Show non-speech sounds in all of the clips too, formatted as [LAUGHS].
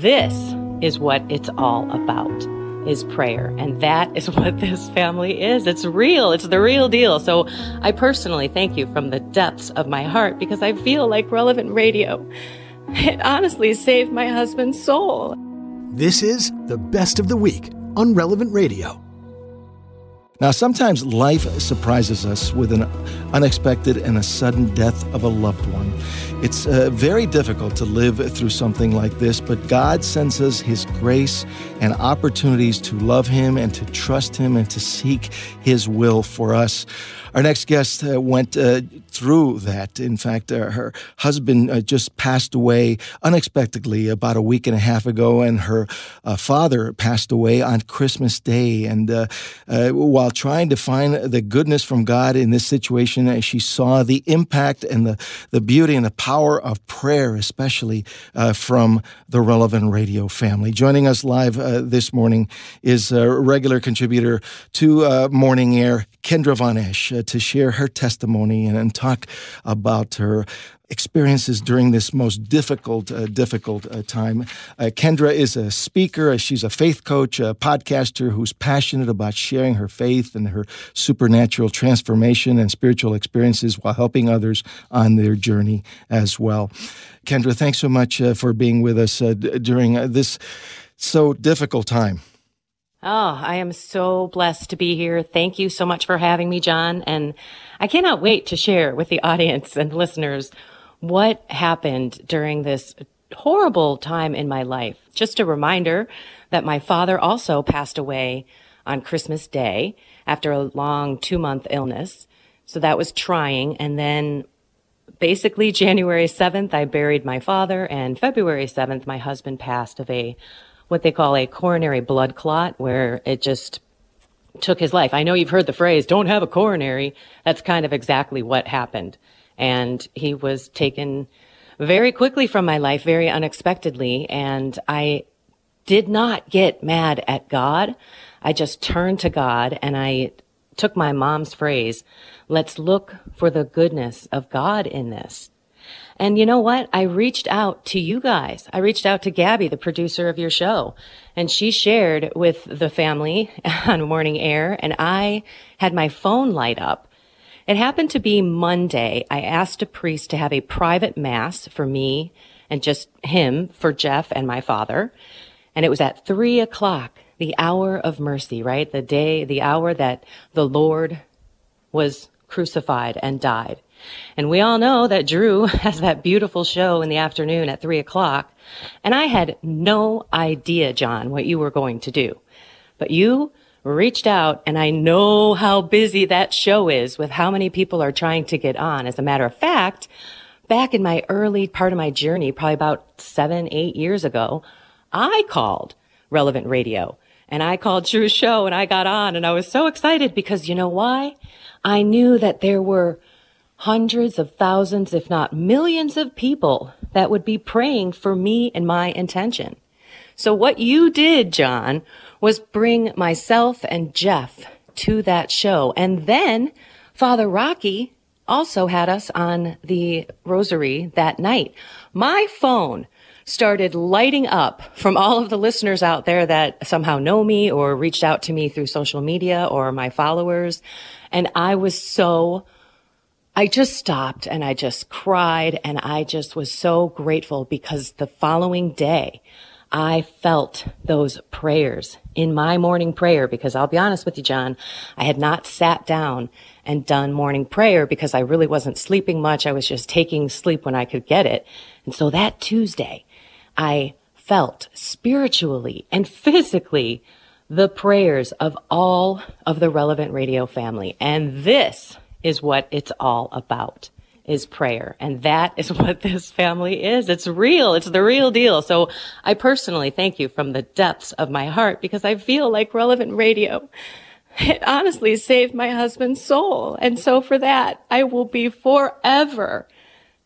this is what it's all about is prayer. And that is [LAUGHS] what this family is. It's real. It's the real deal. So I personally thank you from the depths of my heart because I feel like relevant radio. [LAUGHS] It honestly saved my husband's soul. This is the best of the week on Relevant Radio. Now, sometimes life surprises us with an unexpected and a sudden death of a loved one. It's uh, very difficult to live through something like this, but God sends us His grace and opportunities to love Him and to trust Him and to seek His will for us. Our next guest uh, went uh, through that. In fact, uh, her husband uh, just passed away unexpectedly about a week and a half ago, and her uh, father passed away on Christmas Day. And uh, while trying to find the goodness from God in this situation, she saw the impact and the, the beauty and the power of prayer, especially from the relevant radio family. Joining us live uh, this morning is a regular contributor to uh, Morning Air, Kendra Von Esh uh, to share her testimony and, and talk about her experiences during this most difficult, uh, difficult uh, time. Uh, Kendra is a speaker. She's a faith coach, a podcaster who's passionate about sharing her faith and her supernatural transformation and spiritual experiences while helping others on their journey as well. Kendra, thanks so much uh, for being with us uh, d- during uh, this so difficult time. Oh, I am so blessed to be here. Thank you so much for having me, John. And I cannot wait to share with the audience and listeners what happened during this horrible time in my life. Just a reminder that my father also passed away on Christmas Day after a long two month illness. So that was trying. And then basically January 7th, I buried my father and February 7th, my husband passed of a what they call a coronary blood clot, where it just took his life. I know you've heard the phrase, don't have a coronary. That's kind of exactly what happened. And he was taken very quickly from my life, very unexpectedly. And I did not get mad at God. I just turned to God and I took my mom's phrase, let's look for the goodness of God in this. And you know what? I reached out to you guys. I reached out to Gabby, the producer of your show, and she shared with the family [LAUGHS] on morning air and I had my phone light up. It happened to be Monday. I asked a priest to have a private mass for me and just him for Jeff and my father. And it was at three o'clock, the hour of mercy, right? The day, the hour that the Lord was crucified and died. And we all know that Drew [LAUGHS] has that beautiful show in the afternoon at three o'clock. And I had no idea, John, what you were going to do. But you reached out and I know how busy that show is with how many people are trying to get on. As a matter of fact, back in my early part of my journey, probably about seven, eight years ago, I called relevant radio and I called Drew's show and I got on and I was so excited because you know why? I knew that there were hundreds of thousands, if not millions of people that would be praying for me and my intention. So what you did, John, was bring myself and Jeff to that show. And then Father Rocky also had us on the rosary that night. My phone started lighting up from all of the listeners out there that somehow know me or reached out to me through social media or my followers. And I was so I just stopped and I just cried and I just was so grateful because the following day I felt those prayers in my morning prayer because I'll be honest with you, John, I had not sat down and done morning prayer because I really wasn't sleeping much. I was just taking sleep when I could get it. And so that Tuesday, I felt spiritually and [LAUGHS] physically the prayers of all of the relevant radio family. And this is what it's all about is prayer. And that is [LAUGHS] what this family is. It's real. It's the real deal. So I personally thank you from the depths of my heart because I feel like relevant radio. It honestly saved my husband's soul. And so for that, I will be forever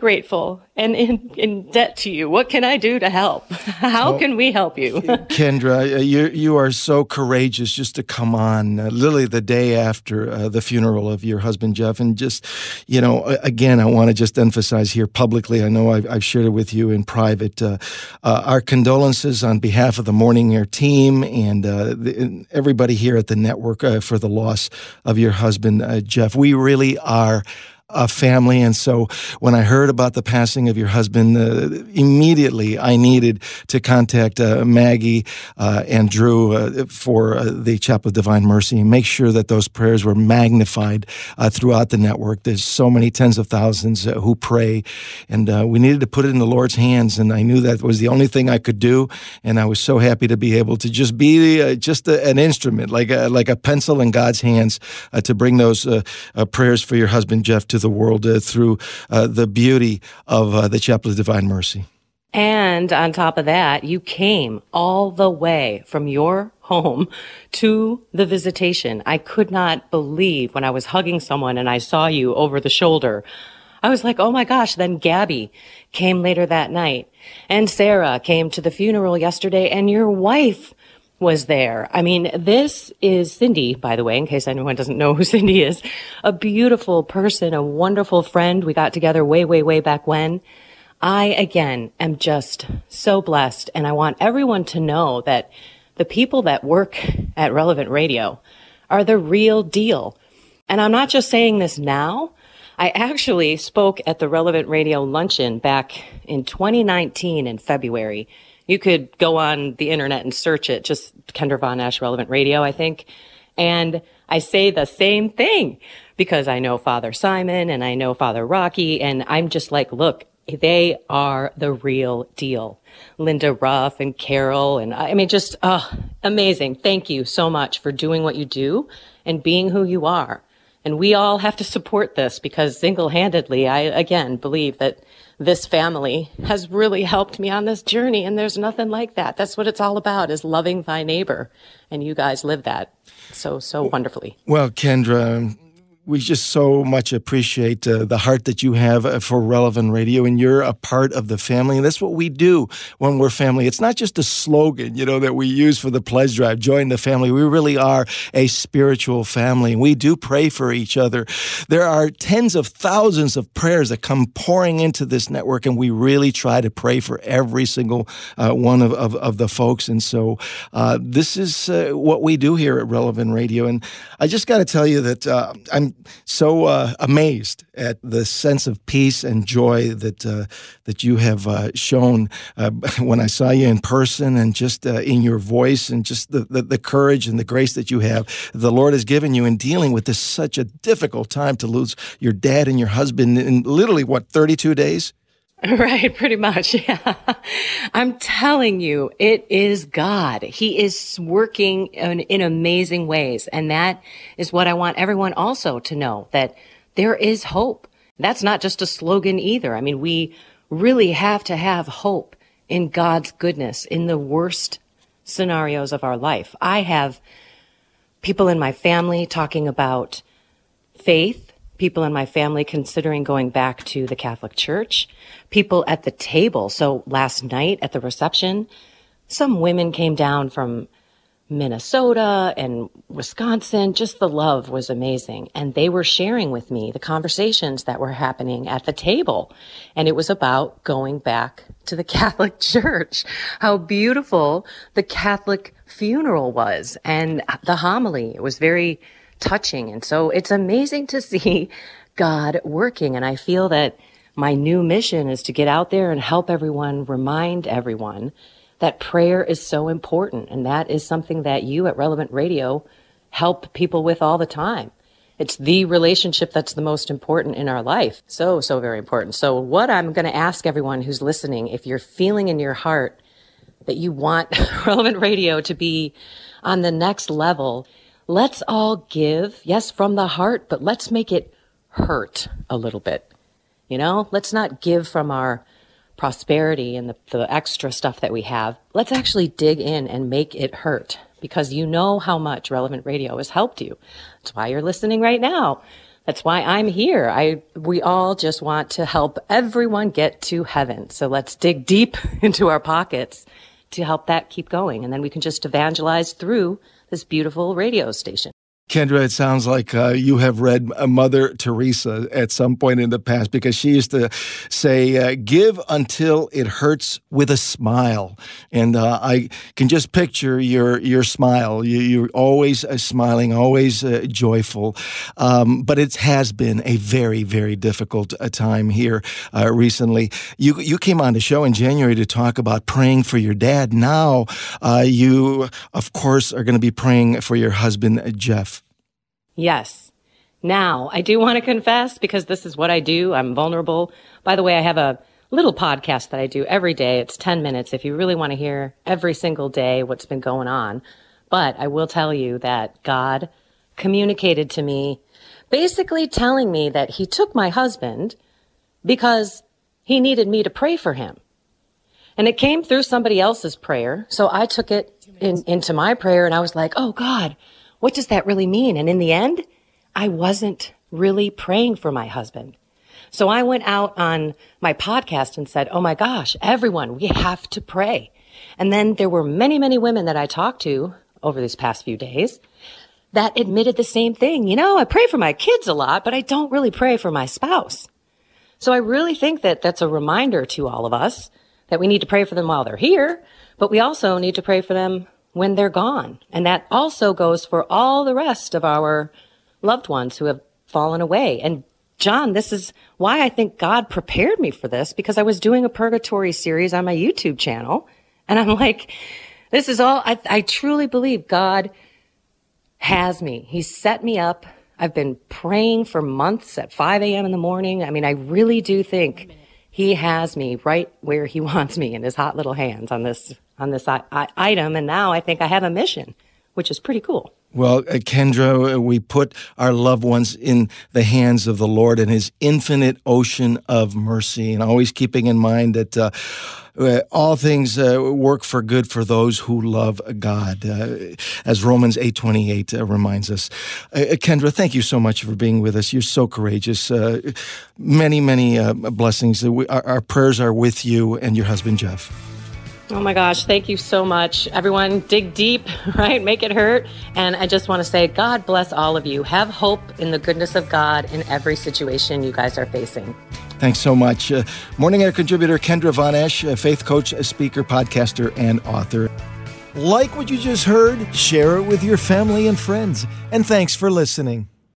grateful and in, in debt to you. What can I do to help? [LAUGHS] How well, can we help you? [LAUGHS] Kendra, uh, you, you are so courageous just to come on uh, literally the day after uh, the funeral of your husband, Jeff. And just, you know, again, I want to just emphasize here publicly, I know I've, I've shared it with you in private, uh, uh our condolences on behalf of the Morning Air team and uh, the, everybody here at the network for the loss of your husband, Jeff. We really are a family. And so when I heard about the passing of your husband, uh, immediately I needed to contact uh, Maggie uh, and Drew uh, for uh, the Chapel of Divine Mercy and make sure that those prayers were magnified uh, throughout the network. There's so many tens of thousands who pray, and we needed to put it in the Lord's hands. And I knew that was the only thing I could do. And I was so happy to be able to just be just a, an instrument, like a, like a pencil in God's hands, to bring those prayers for your husband, Jeff, to the world through uh, the beauty of uh, the Chapel of Divine Mercy. And on top of that, you came all the way from your home to the visitation. I could not believe when I was hugging someone and I saw you over the shoulder. I was like, oh my gosh. Then Gabby came later that night and Sarah came to the funeral yesterday and your wife was there. I mean, this is Cindy, by the way, in case anyone doesn't know who [LAUGHS] Cindy is, a beautiful person, a wonderful friend. We got together way, way, way back when. I, again, am just so blessed. And I want everyone to know that the people that work at Relevant Radio are the real deal. And I'm not just saying this now. I actually spoke at the Relevant Radio luncheon back in 2019 in February you could go on the internet and search it, just Kendra Von Esh Relevant Radio, I think. And I say the same thing because I know Father Simon and I know Father Rocky. And I'm just like, look, they are the real deal. Linda Ruff and Carol. And I mean, just oh, amazing. Thank you so much for doing what you do and being who you are. And we all have to support this because single handedly, I again believe that this family has really helped me on this journey. And there's nothing like that. That's what it's all about is loving thy neighbor. And you guys live that so, so wonderfully. Well, Kendra, we just so much appreciate uh, the heart that you have uh, for relevant radio and you're a part of the family and that's what we do when we're family. It's not just a slogan you know that we use for the pledge drive join the family. We really are a spiritual family we do pray for each other. There are tens of thousands of prayers that come pouring into this network and we really try to pray for every single uh, one of, of, of, the folks and so uh, this is uh, what we do here at relevant radio and i just got to tell you that uh, i'm so uh, amazed at the sense of peace and joy that uh, that you have uh, shown uh, [LAUGHS] when I saw you in person, and just uh, in your voice, and just the, the, the courage and the grace that you have. The Lord has given you in dealing with this such a difficult time to lose your dad and your husband in literally what thirty two days. [LAUGHS] Right, pretty much. [LAUGHS] Yeah. I'm telling you, it is God. He is working in, in, amazing ways. And that is what I want everyone also to know that there is hope. That's not just a slogan either. I mean, we really have to have hope in God's goodness in the worst scenarios of our life. I have people in my family talking about faith people in my family considering going back to the Catholic Church, people at the table. So last night at the reception, some women came down from Minnesota and Wisconsin. Just the love was amazing. And they were sharing with me the conversations that were happening at the table. And it was about going back to the [LAUGHS] Catholic Church, how beautiful the Catholic funeral was and the homily. It was very touching. And so it's amazing to [LAUGHS] see God working. And I feel that my new mission is to get out there and help everyone, remind everyone that prayer is so important. And that is something that you at Relevant Radio help people with all the time. It's the relationship that's the most important in our life. So, so very important. So what I'm going to ask everyone who's listening, if you're feeling in your heart that you want [LAUGHS] Relevant Radio to be on the next level, let's all give, yes, from the heart, but let's make it hurt a little bit. You know, let's not give from our prosperity and the, the extra stuff that we have. Let's actually dig in and make it hurt because you know how much relevant radio has helped you. That's why you're listening right now. That's why I'm here. I, we all just want to help everyone get to heaven. So let's dig deep [LAUGHS] into our pockets to help that keep going. And then we can just evangelize through this beautiful radio station. Kendra, it sounds like uh, you have read uh, Mother Teresa at some point in the past because she used to say, uh, Give until it hurts with a smile. And uh, I can just picture your, your smile. You, are always uh, smiling, always uh, joyful. Um, but it has been a very, very difficult time here recently. You, you came on the show in January to talk about praying for your dad. Now, you, of course, are going to be praying for your husband, Jeff. Yes. Now, I do want to confess because this is what I do. I'm vulnerable. By the way, I have a little podcast that I do every day. It's 10 minutes if you really want to hear every single day what's been going on. But I will tell you that God communicated to me, basically telling me that he took my husband because he needed me to pray for him. And it came through somebody else's prayer. So I took it in, into my prayer and I was like, Oh God, what does that really mean? And in the end, I wasn't really praying for my husband. So I went out on my podcast and said, Oh my gosh, everyone, we have to pray. And then there were many, many women that I talked to over these past few days that admitted the same thing. You know, I pray for my kids a lot, but I don't really pray for my spouse. So I really think that that's a reminder to all of us that we need to pray for them while they're here, but we also need to pray for them when they're gone. And that also goes for all the rest of our loved ones who have fallen away. And John, this is why I think God prepared me for this because I was doing a purgatory series on my YouTube channel. And I'm like, this is all, I, I truly believe God has me. He set me up. I've been praying for months at 5 a.m. in the morning. I mean, I really do think he has me right where he [LAUGHS] wants me in his hot little hands on this on this I- I- item and now I think I have a mission which is pretty cool. Well, uh, Kendra, uh, we put our loved ones in the hands of the Lord and His infinite ocean of mercy, and always keeping in mind that uh, uh, all things uh, work for good for those who love God, uh, as Romans eight twenty eight reminds us. Kendra, thank you so much for being with us. You're so courageous. many, many blessings. Our, our prayers are with you and your husband Jeff. Oh my gosh, thank you so much. Everyone, dig deep, [LAUGHS] right? Make it hurt. And I just want to say, God bless all of you. Have hope in the goodness of God in every situation you guys are facing. Thanks so much. Uh, Morning Air contributor Kendra Von Esh, faith coach, speaker, podcaster, and author. Like what you just heard, share it with your family and friends. And thanks for listening.